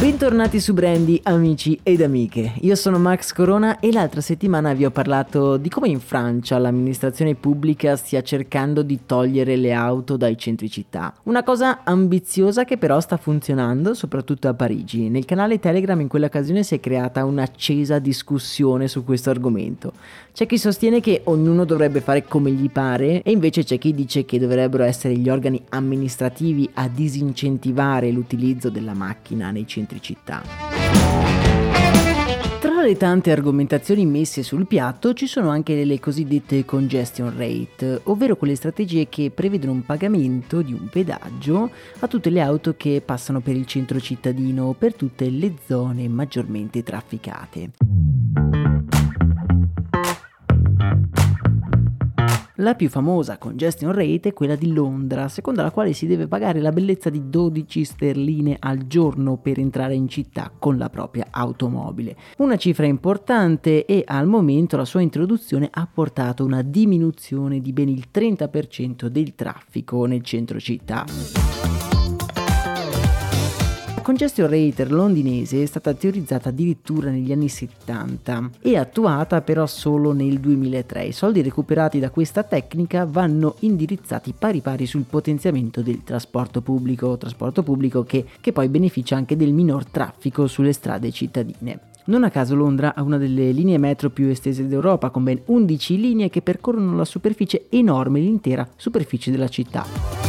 Bentornati su Brandy, amici ed amiche. Io sono Max Corona e l'altra settimana vi ho parlato di come in Francia l'amministrazione pubblica stia cercando di togliere le auto dai centri città. Una cosa ambiziosa che però sta funzionando, soprattutto a Parigi. Nel canale Telegram in quell'occasione si è creata un'accesa discussione su questo argomento. C'è chi sostiene che ognuno dovrebbe fare come gli pare e invece c'è chi dice che dovrebbero essere gli organi amministrativi a disincentivare l'utilizzo della macchina nei centri città. Tra le tante argomentazioni messe sul piatto ci sono anche le cosiddette congestion rate, ovvero quelle strategie che prevedono un pagamento di un pedaggio a tutte le auto che passano per il centro cittadino per tutte le zone maggiormente trafficate. La più famosa congestion rate è quella di Londra, secondo la quale si deve pagare la bellezza di 12 sterline al giorno per entrare in città con la propria automobile. Una cifra importante e al momento la sua introduzione ha portato una diminuzione di ben il 30% del traffico nel centro città congestion rate londinese è stata teorizzata addirittura negli anni 70 e attuata però solo nel 2003. I soldi recuperati da questa tecnica vanno indirizzati pari pari sul potenziamento del trasporto pubblico, trasporto pubblico che, che poi beneficia anche del minor traffico sulle strade cittadine. Non a caso Londra ha una delle linee metro più estese d'Europa, con ben 11 linee che percorrono la superficie enorme, l'intera superficie della città.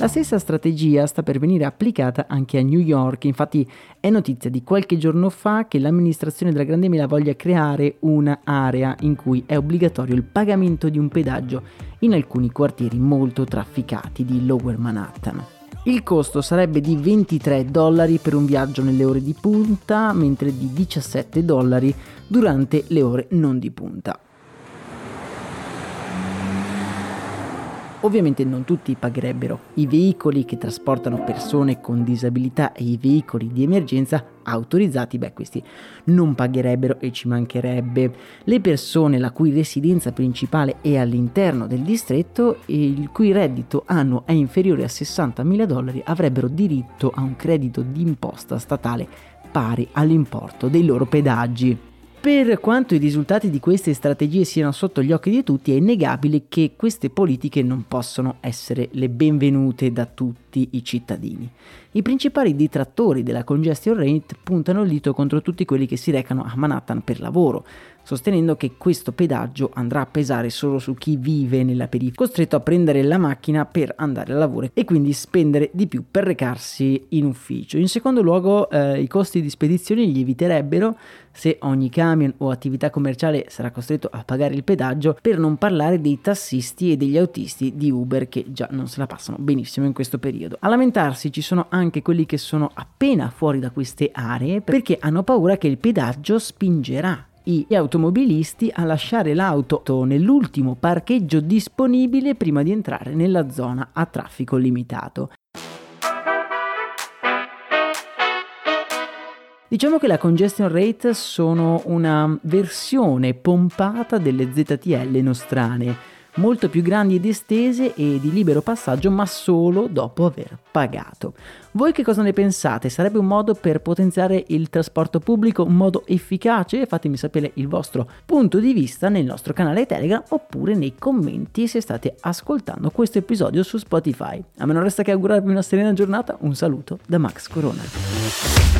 La stessa strategia sta per venire applicata anche a New York, infatti è notizia di qualche giorno fa che l'amministrazione della Grande Mela voglia creare un'area in cui è obbligatorio il pagamento di un pedaggio in alcuni quartieri molto trafficati di Lower Manhattan. Il costo sarebbe di 23 dollari per un viaggio nelle ore di punta, mentre di 17 dollari durante le ore non di punta. Ovviamente non tutti pagherebbero. I veicoli che trasportano persone con disabilità e i veicoli di emergenza autorizzati, beh, questi non pagherebbero e ci mancherebbe. Le persone la cui residenza principale è all'interno del distretto e il cui reddito annuo è inferiore a 60.000 dollari avrebbero diritto a un credito d'imposta statale pari all'importo dei loro pedaggi. Per quanto i risultati di queste strategie siano sotto gli occhi di tutti, è innegabile che queste politiche non possono essere le benvenute da tutti i cittadini. I principali detrattori della congestion rate puntano il dito contro tutti quelli che si recano a Manhattan per lavoro, sostenendo che questo pedaggio andrà a pesare solo su chi vive nella periferia, costretto a prendere la macchina per andare al lavoro e quindi spendere di più per recarsi in ufficio. In secondo luogo, eh, i costi di spedizione lieviterebbero se ogni camion o attività commerciale sarà costretto a pagare il pedaggio, per non parlare dei tassisti e degli autisti di Uber che già non se la passano benissimo in questo periodo. A lamentarsi ci sono anche quelli che sono appena fuori da queste aree perché hanno paura che il pedaggio spingerà gli automobilisti a lasciare l'auto nell'ultimo parcheggio disponibile prima di entrare nella zona a traffico limitato. Diciamo che la congestion rate sono una versione pompata delle ZTL nostrane molto più grandi ed estese e di libero passaggio, ma solo dopo aver pagato. Voi che cosa ne pensate? Sarebbe un modo per potenziare il trasporto pubblico, un modo efficace? Fatemi sapere il vostro punto di vista nel nostro canale Telegram oppure nei commenti se state ascoltando questo episodio su Spotify. A me non resta che augurarvi una serena giornata, un saluto da Max Corona.